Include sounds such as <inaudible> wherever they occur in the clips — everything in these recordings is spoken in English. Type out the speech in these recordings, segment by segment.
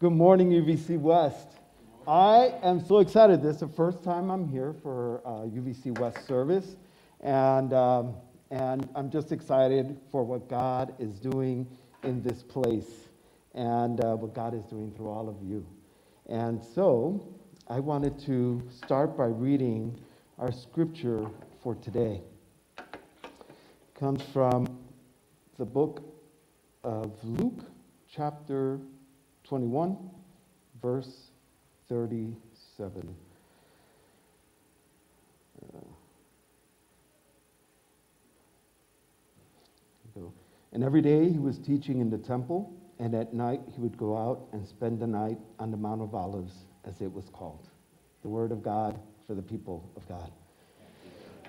Good morning, UVC West. I am so excited. This is the first time I'm here for uh, UVC West service, and, um, and I'm just excited for what God is doing in this place and uh, what God is doing through all of you. And so I wanted to start by reading our scripture for today. It comes from the book of Luke, chapter 21, verse 37. Uh, and every day he was teaching in the temple, and at night he would go out and spend the night on the Mount of Olives, as it was called. The word of God for the people of God.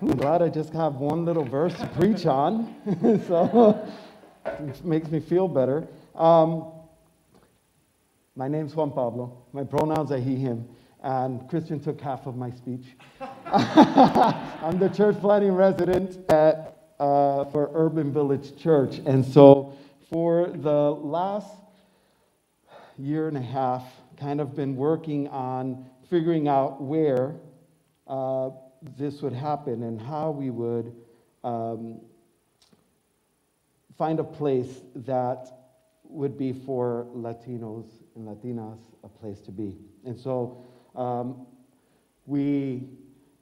I'm glad I just have one little verse to preach on, <laughs> so <laughs> it makes me feel better. Um, my name's Juan Pablo. My pronouns are he, him. And Christian took half of my speech. <laughs> I'm the church planting resident at, uh, for Urban Village Church. And so for the last year and a half, kind of been working on figuring out where uh, this would happen and how we would um, find a place that would be for Latinos and Latinas a place to be. And so um, we,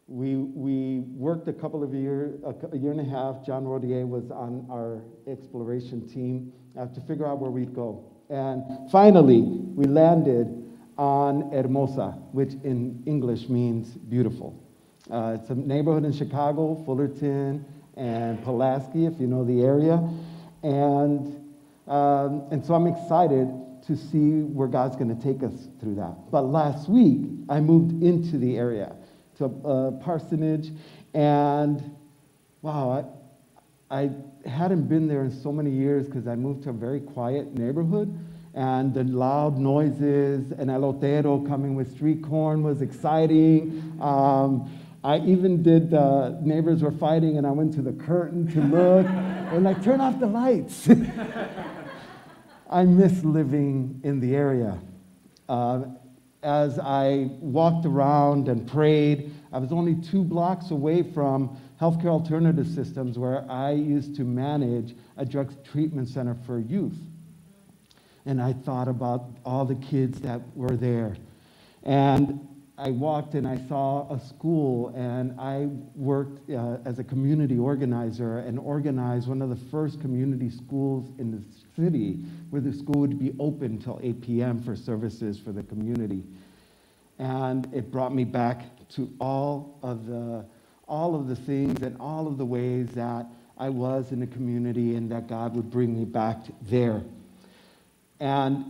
we, we worked a couple of years, a, year and a half. John Rodier was on our exploration team uh, to figure out where we'd go. And finally, we landed on Hermosa, which in English means beautiful. Uh, it's a neighborhood in Chicago, Fullerton and Pulaski, if you know the area. And, um, and so I'm excited to see where God's going to take us through that. But last week, I moved into the area to a parsonage, and wow, I, I hadn't been there in so many years because I moved to a very quiet neighborhood. And the loud noises and elotero coming with street corn was exciting. Um, I even did, uh, neighbors were fighting, and I went to the curtain to look. and like, turn off the lights. <laughs> I miss living in the area. Uh, as I walked around and prayed, I was only two blocks away from Healthcare Alternative Systems, where I used to manage a drug treatment center for youth. And I thought about all the kids that were there. And I walked and I saw a school, and I worked uh, as a community organizer and organized one of the first community schools in the city where the school would be open until 8 p.m. for services for the community. And it brought me back to all of the, all of the things and all of the ways that I was in the community and that God would bring me back there. And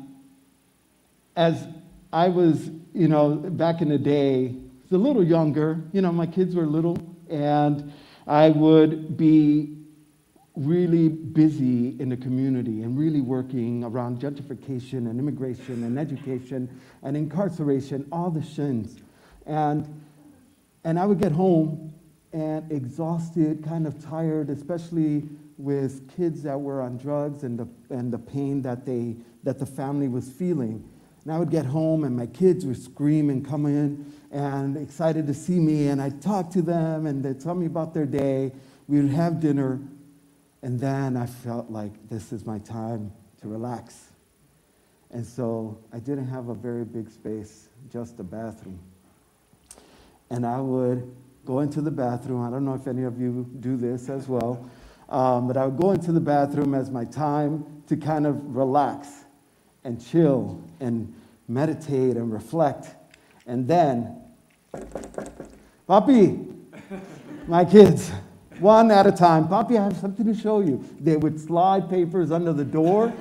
as I was, you know, back in the day, was a little younger, you know, my kids were little, and I would be really busy in the community and really working around gentrification and immigration and education and incarceration, all the shins. And, and I would get home and exhausted, kind of tired, especially with kids that were on drugs and the, and the pain that, they, that the family was feeling. And I would get home and my kids would scream and come in and excited to see me. And I'd talk to them and they'd tell me about their day. We would have dinner and then I felt like this is my time to relax. And so I didn't have a very big space, just a bathroom. And I would go into the bathroom. I don't know if any of you do this as well, um, but I would go into the bathroom as my time to kind of relax and chill and meditate and reflect. And then, Papi, my kids, one at a time. Papi, I have something to show you. They would slide papers under the door.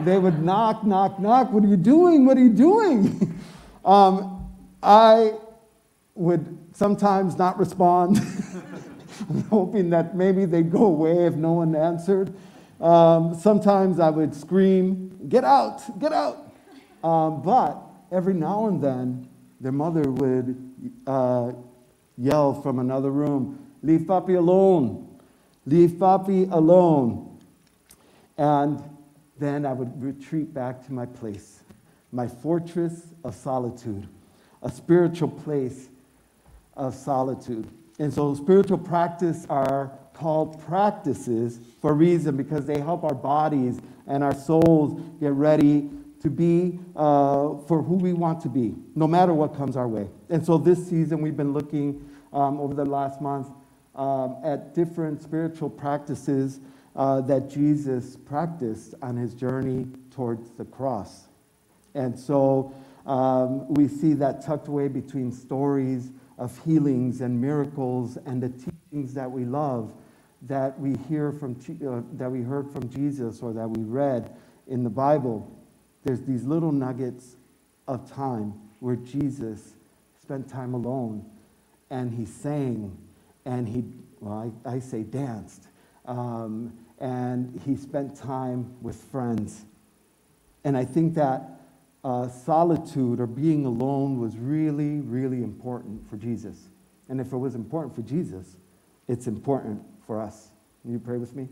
They would knock, knock, knock. What are you doing? What are you doing? <laughs> um, I would sometimes not respond, <laughs> hoping that maybe they'd go away if no one answered. Um, sometimes I would scream, Get out, get out. Um, but every now and then, their mother would uh, yell from another room, Leave Papi alone. Leave Papi alone. And then I would retreat back to my place my fortress of solitude, a spiritual place of solitude. And so, spiritual practice are called practices for a reason because they help our bodies and our souls get ready to be uh, for who we want to be, no matter what comes our way. And so, this season, we've been looking um, over the last month um, at different spiritual practices uh, that Jesus practiced on his journey towards the cross. And so, um, we see that tucked away between stories of healings and miracles and the teachings that we love that we hear from uh, that we heard from Jesus or that we read in the Bible. There's these little nuggets of time where Jesus spent time alone and he sang and he well I, I say danced um, and he spent time with friends. And I think that uh, solitude or being alone was really, really important for Jesus. And if it was important for Jesus, it's important for us. Will you pray with me?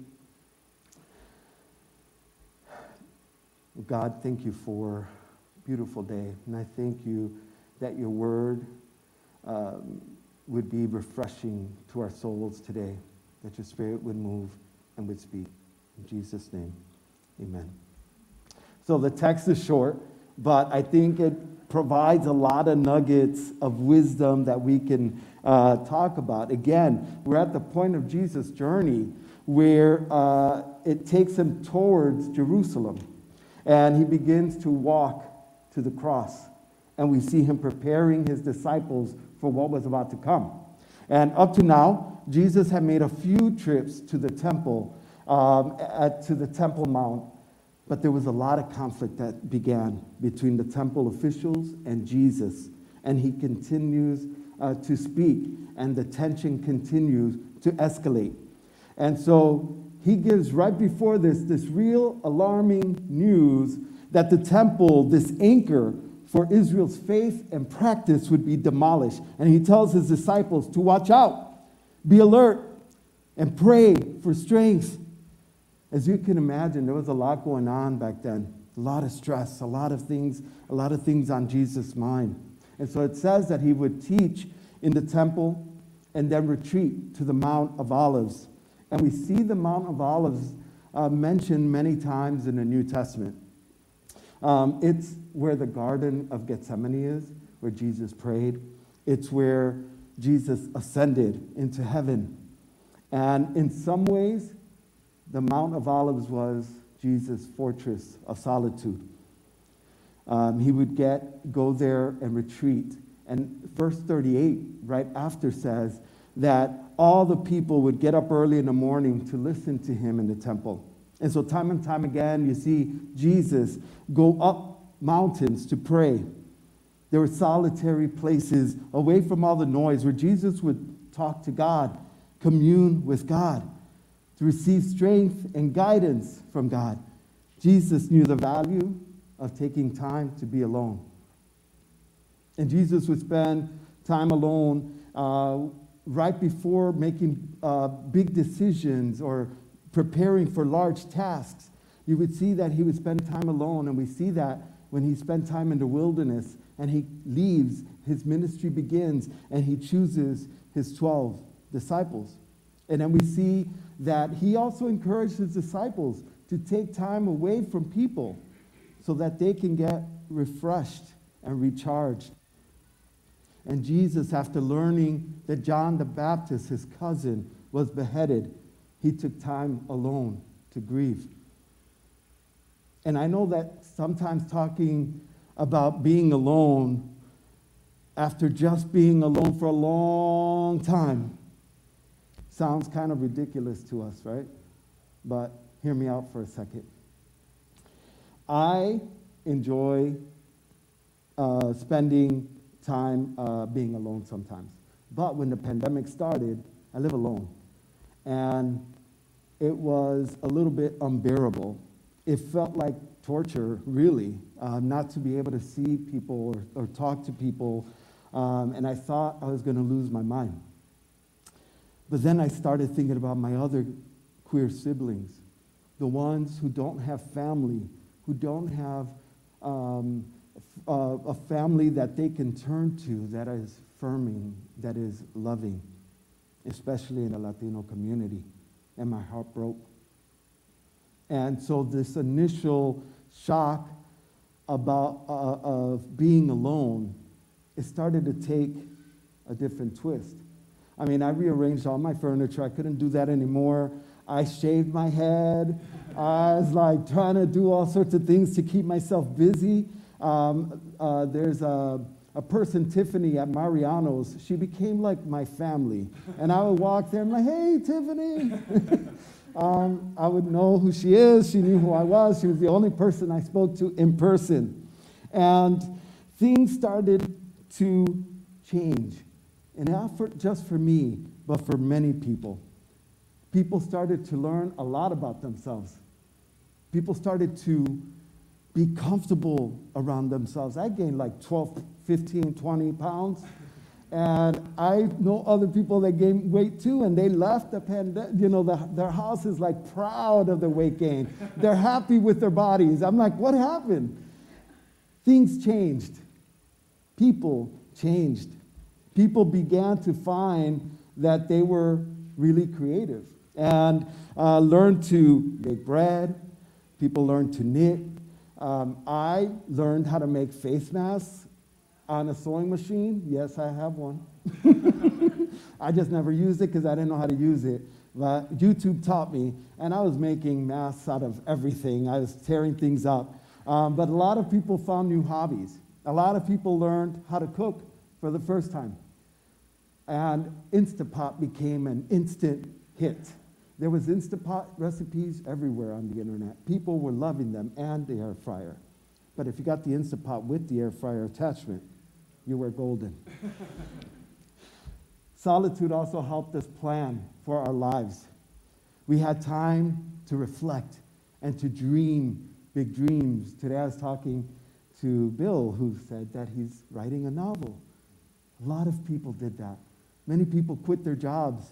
God, thank you for beautiful day. And I thank you that your word um, would be refreshing to our souls today, that your spirit would move and would speak. In Jesus' name, amen. So the text is short but I think it provides a lot of nuggets of wisdom that we can uh, talk about. Again, we're at the point of Jesus' journey where uh, it takes him towards Jerusalem, and he begins to walk to the cross. And we see him preparing his disciples for what was about to come. And up to now, Jesus had made a few trips to the temple, um, at, to the Temple Mount, but there was a lot of conflict that began between the temple officials and Jesus. And he continues uh, to speak, and the tension continues to escalate. And so he gives right before this this real alarming news that the temple, this anchor for Israel's faith and practice, would be demolished. And he tells his disciples to watch out, be alert, and pray for strength as you can imagine, there was a lot going on back then. A lot of stress, a lot of things, a lot of things on Jesus' mind. And so it says that he would teach in the temple and then retreat to the Mount of Olives. And we see the Mount of Olives uh, mentioned many times in the New Testament. Um, it's where the Garden of Gethsemane is, where Jesus prayed. It's where Jesus ascended into heaven. And in some ways, the Mount of Olives was Jesus' fortress of solitude. Um, he would get go there and retreat. And verse 38, right after, says that all the people would get up early in the morning to listen to him in the temple. And so, time and time again, you see Jesus go up mountains to pray. There were solitary places away from all the noise where Jesus would talk to God, commune with God to receive strength and guidance from God. Jesus knew the value of taking time to be alone. And Jesus would spend time alone uh, right before making uh, big decisions or preparing for large tasks. You would see that he would spend time alone, and we see that when he spent time in the wilderness and he leaves, his ministry begins, and he chooses his 12 disciples. And then we see that he also encouraged his disciples to take time away from people so that they can get refreshed and recharged. And Jesus, after learning that John the Baptist, his cousin, was beheaded, he took time alone to grieve. And I know that sometimes talking about being alone after just being alone for a long time Sounds kind of ridiculous to us, right? But hear me out for a second. I enjoy uh, spending time uh, being alone sometimes. But when the pandemic started, I live alone. And it was a little bit unbearable. It felt like torture, really, uh, not to be able to see people or, or talk to people. Um, and I thought I was going to lose my mind. But then I started thinking about my other queer siblings, the ones who don't have family, who don't have um, uh, a family that they can turn to that is firming, that is loving, especially in the Latino community. And my heart broke. And so this initial shock about uh, of being alone, it started to take a different twist. I mean, I rearranged all my furniture. I couldn't do that anymore. I shaved my head. I was like trying to do all sorts of things to keep myself busy. Um, uh, there's a, a person, Tiffany, at Mariano's. She became like my family. And I would walk there and like, hey, Tiffany. <laughs> um, I would know who she is. She knew who I was. She was the only person I spoke to in person. And things started to change. And not for, just for me, but for many people. People started to learn a lot about themselves. People started to be comfortable around themselves. I gained like 12, 15, 20 pounds. And I know other people that gained weight too, and they left the pandemic. You know, the, their house is like proud of their weight gain. They're happy with their bodies. I'm like, what happened? Things changed. People changed. People began to find that they were really creative and uh, learned to make bread. People learned to knit. Um, I learned how to make face masks on a sewing machine. Yes, I have one. <laughs> I just never used it because I didn't know how to use it. But YouTube taught me, and I was making masks out of everything. I was tearing things up. Um, but a lot of people found new hobbies. A lot of people learned how to cook for the first time. And Instapot became an instant hit. There was Instapot recipes everywhere on the internet. People were loving them and the air fryer. But if you got the Instapot with the air fryer attachment, you were golden. Solitude also helped us plan for our lives. We had time to reflect and to dream big dreams. Today I was talking to Bill, who said that he's writing a novel. A lot of people did that. Many people quit their jobs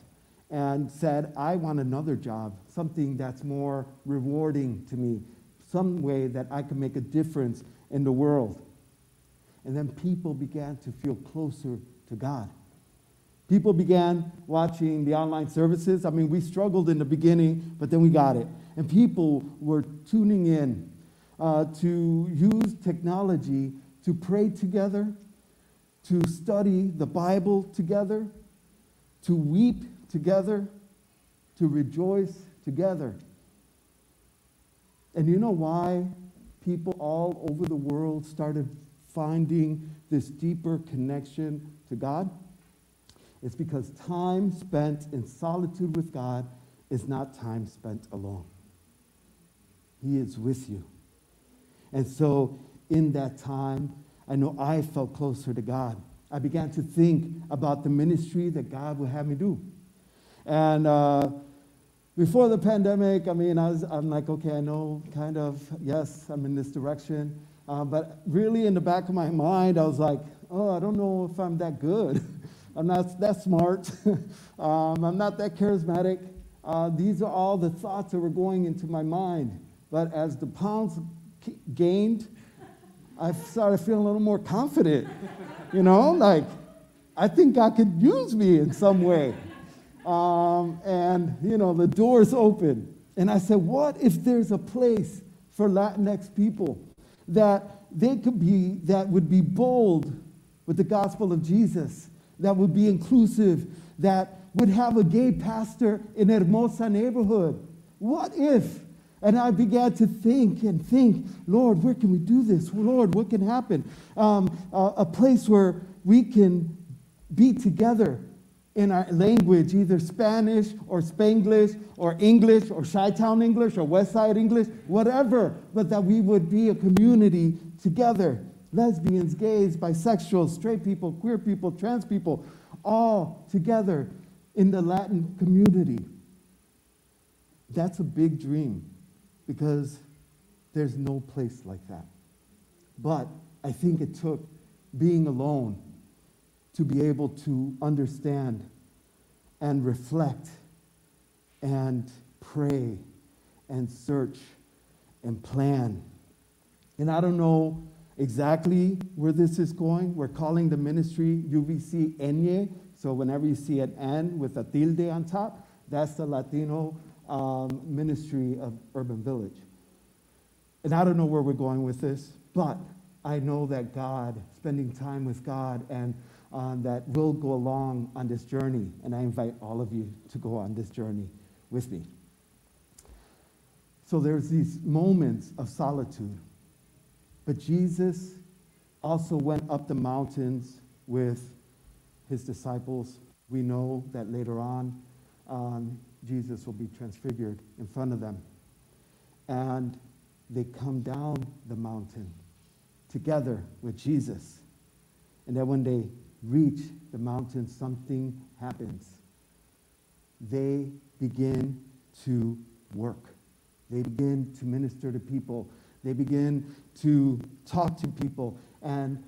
and said, I want another job, something that's more rewarding to me, some way that I can make a difference in the world. And then people began to feel closer to God. People began watching the online services. I mean, we struggled in the beginning, but then we got it. And people were tuning in uh, to use technology to pray together, to study the Bible together, to weep together, to rejoice together. And you know why people all over the world started finding this deeper connection to God? It's because time spent in solitude with God is not time spent alone. He is with you. And so, in that time, I know I felt closer to God. I began to think about the ministry that God would have me do. And uh, before the pandemic, I mean, I was, I'm like, okay, I know kind of, yes, I'm in this direction. Uh, but really, in the back of my mind, I was like, oh, I don't know if I'm that good. <laughs> I'm not that smart. <laughs> um, I'm not that charismatic. Uh, these are all the thoughts that were going into my mind. But as the pounds gained, I started feeling a little more confident. <laughs> You know, like, I think God could use me in some way. Um, and, you know, the doors open. And I said, what if there's a place for Latinx people that they could be, that would be bold with the gospel of Jesus, that would be inclusive, that would have a gay pastor in Hermosa neighborhood? What if? And I began to think and think, Lord, where can we do this? Lord, what can happen? Um, a, a place where we can be together in our language, either Spanish or Spanglish or English or Chi Town English or West Side English, whatever, but that we would be a community together. Lesbians, gays, bisexuals, straight people, queer people, trans people, all together in the Latin community. That's a big dream because there's no place like that. But I think it took being alone to be able to understand and reflect and pray and search and plan. And I don't know exactly where this is going. We're calling the ministry UVC Enye. So whenever you see an N with a tilde on top, that's the Latino um, ministry of Urban Village. And I don't know where we're going with this, but I know that God, spending time with God, and um, that we'll go along on this journey. And I invite all of you to go on this journey with me. So there's these moments of solitude. But Jesus also went up the mountains with his disciples. We know that later on, um, Jesus will be transfigured in front of them. And they come down the mountain together with Jesus. And then when they reach the mountain, something happens. They begin to work. They begin to minister to people. They begin to talk to people. And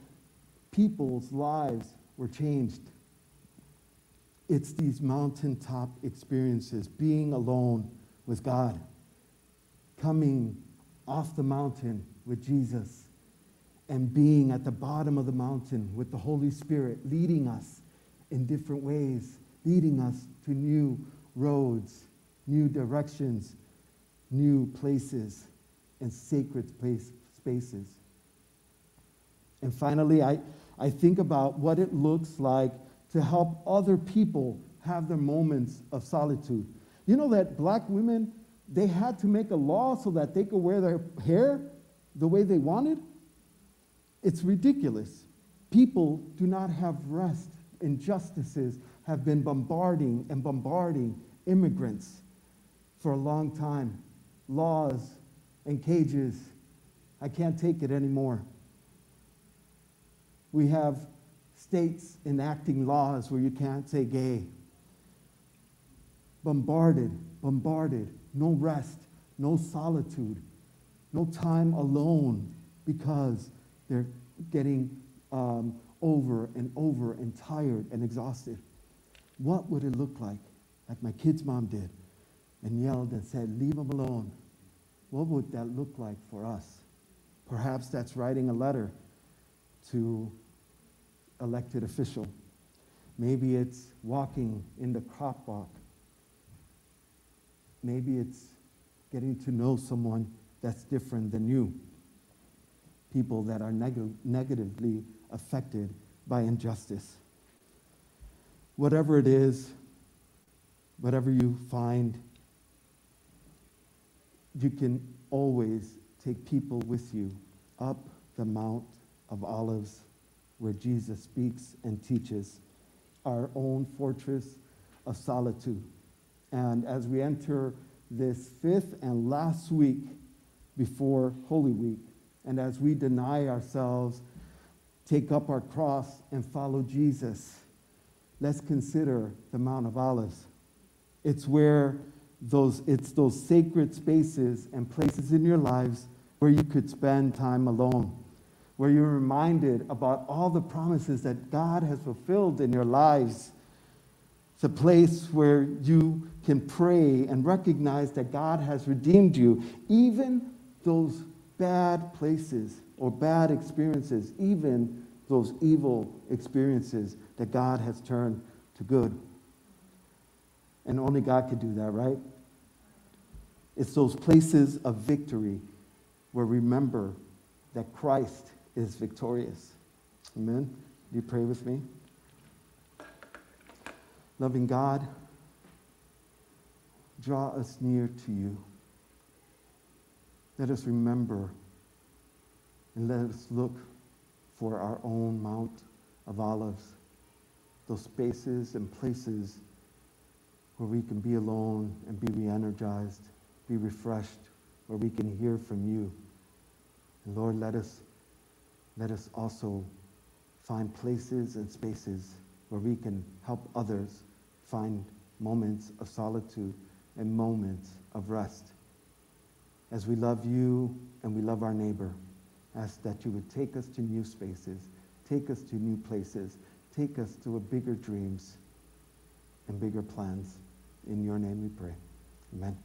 people's lives were changed. It's these mountaintop experiences, being alone with God, coming off the mountain with Jesus, and being at the bottom of the mountain with the Holy Spirit, leading us in different ways, leading us to new roads, new directions, new places, and sacred place, spaces. And finally, I, I think about what it looks like to help other people have their moments of solitude. You know that black women, they had to make a law so that they could wear their hair the way they wanted? It's ridiculous. People do not have rest. Injustices have been bombarding and bombarding immigrants for a long time. Laws and cages. I can't take it anymore. We have states enacting laws where you can't say gay. Bombarded, bombarded, no rest, no solitude, no time alone because they're getting um, over and over and tired and exhausted. What would it look like, like my kid's mom did, and yelled and said, Leave them alone? What would that look like for us? Perhaps that's writing a letter to elected official. Maybe it's walking in the crop walk. Maybe it's getting to know someone that's different than you. People that are neg- negatively affected by injustice. Whatever it is, whatever you find, you can always take people with you up the Mount of Olives where Jesus speaks and teaches, our own fortress of solitude. And as we enter this fifth and last week before Holy Week, and as we deny ourselves, take up our cross, and follow Jesus, let's consider the Mount of Olives. It's where those, it's those sacred spaces and places in your lives where you could spend time alone where you're reminded about all the promises that God has fulfilled in your lives. It's a place where you can pray and recognize that God has redeemed you, even those bad places or bad experiences, even those evil experiences that God has turned to good. And only God could do that, right? It's those places of victory where remember that Christ is victorious. Amen. Do you pray with me? Loving God, draw us near to you. Let us remember and let us look for our own Mount of Olives, those spaces and places where we can be alone and be re energized, be refreshed, where we can hear from you. And Lord, let us let us also find places and spaces where we can help others find moments of solitude and moments of rest. As we love you and we love our neighbor, ask that you would take us to new spaces, take us to new places, take us to bigger dreams and bigger plans. In your name we pray. Amen.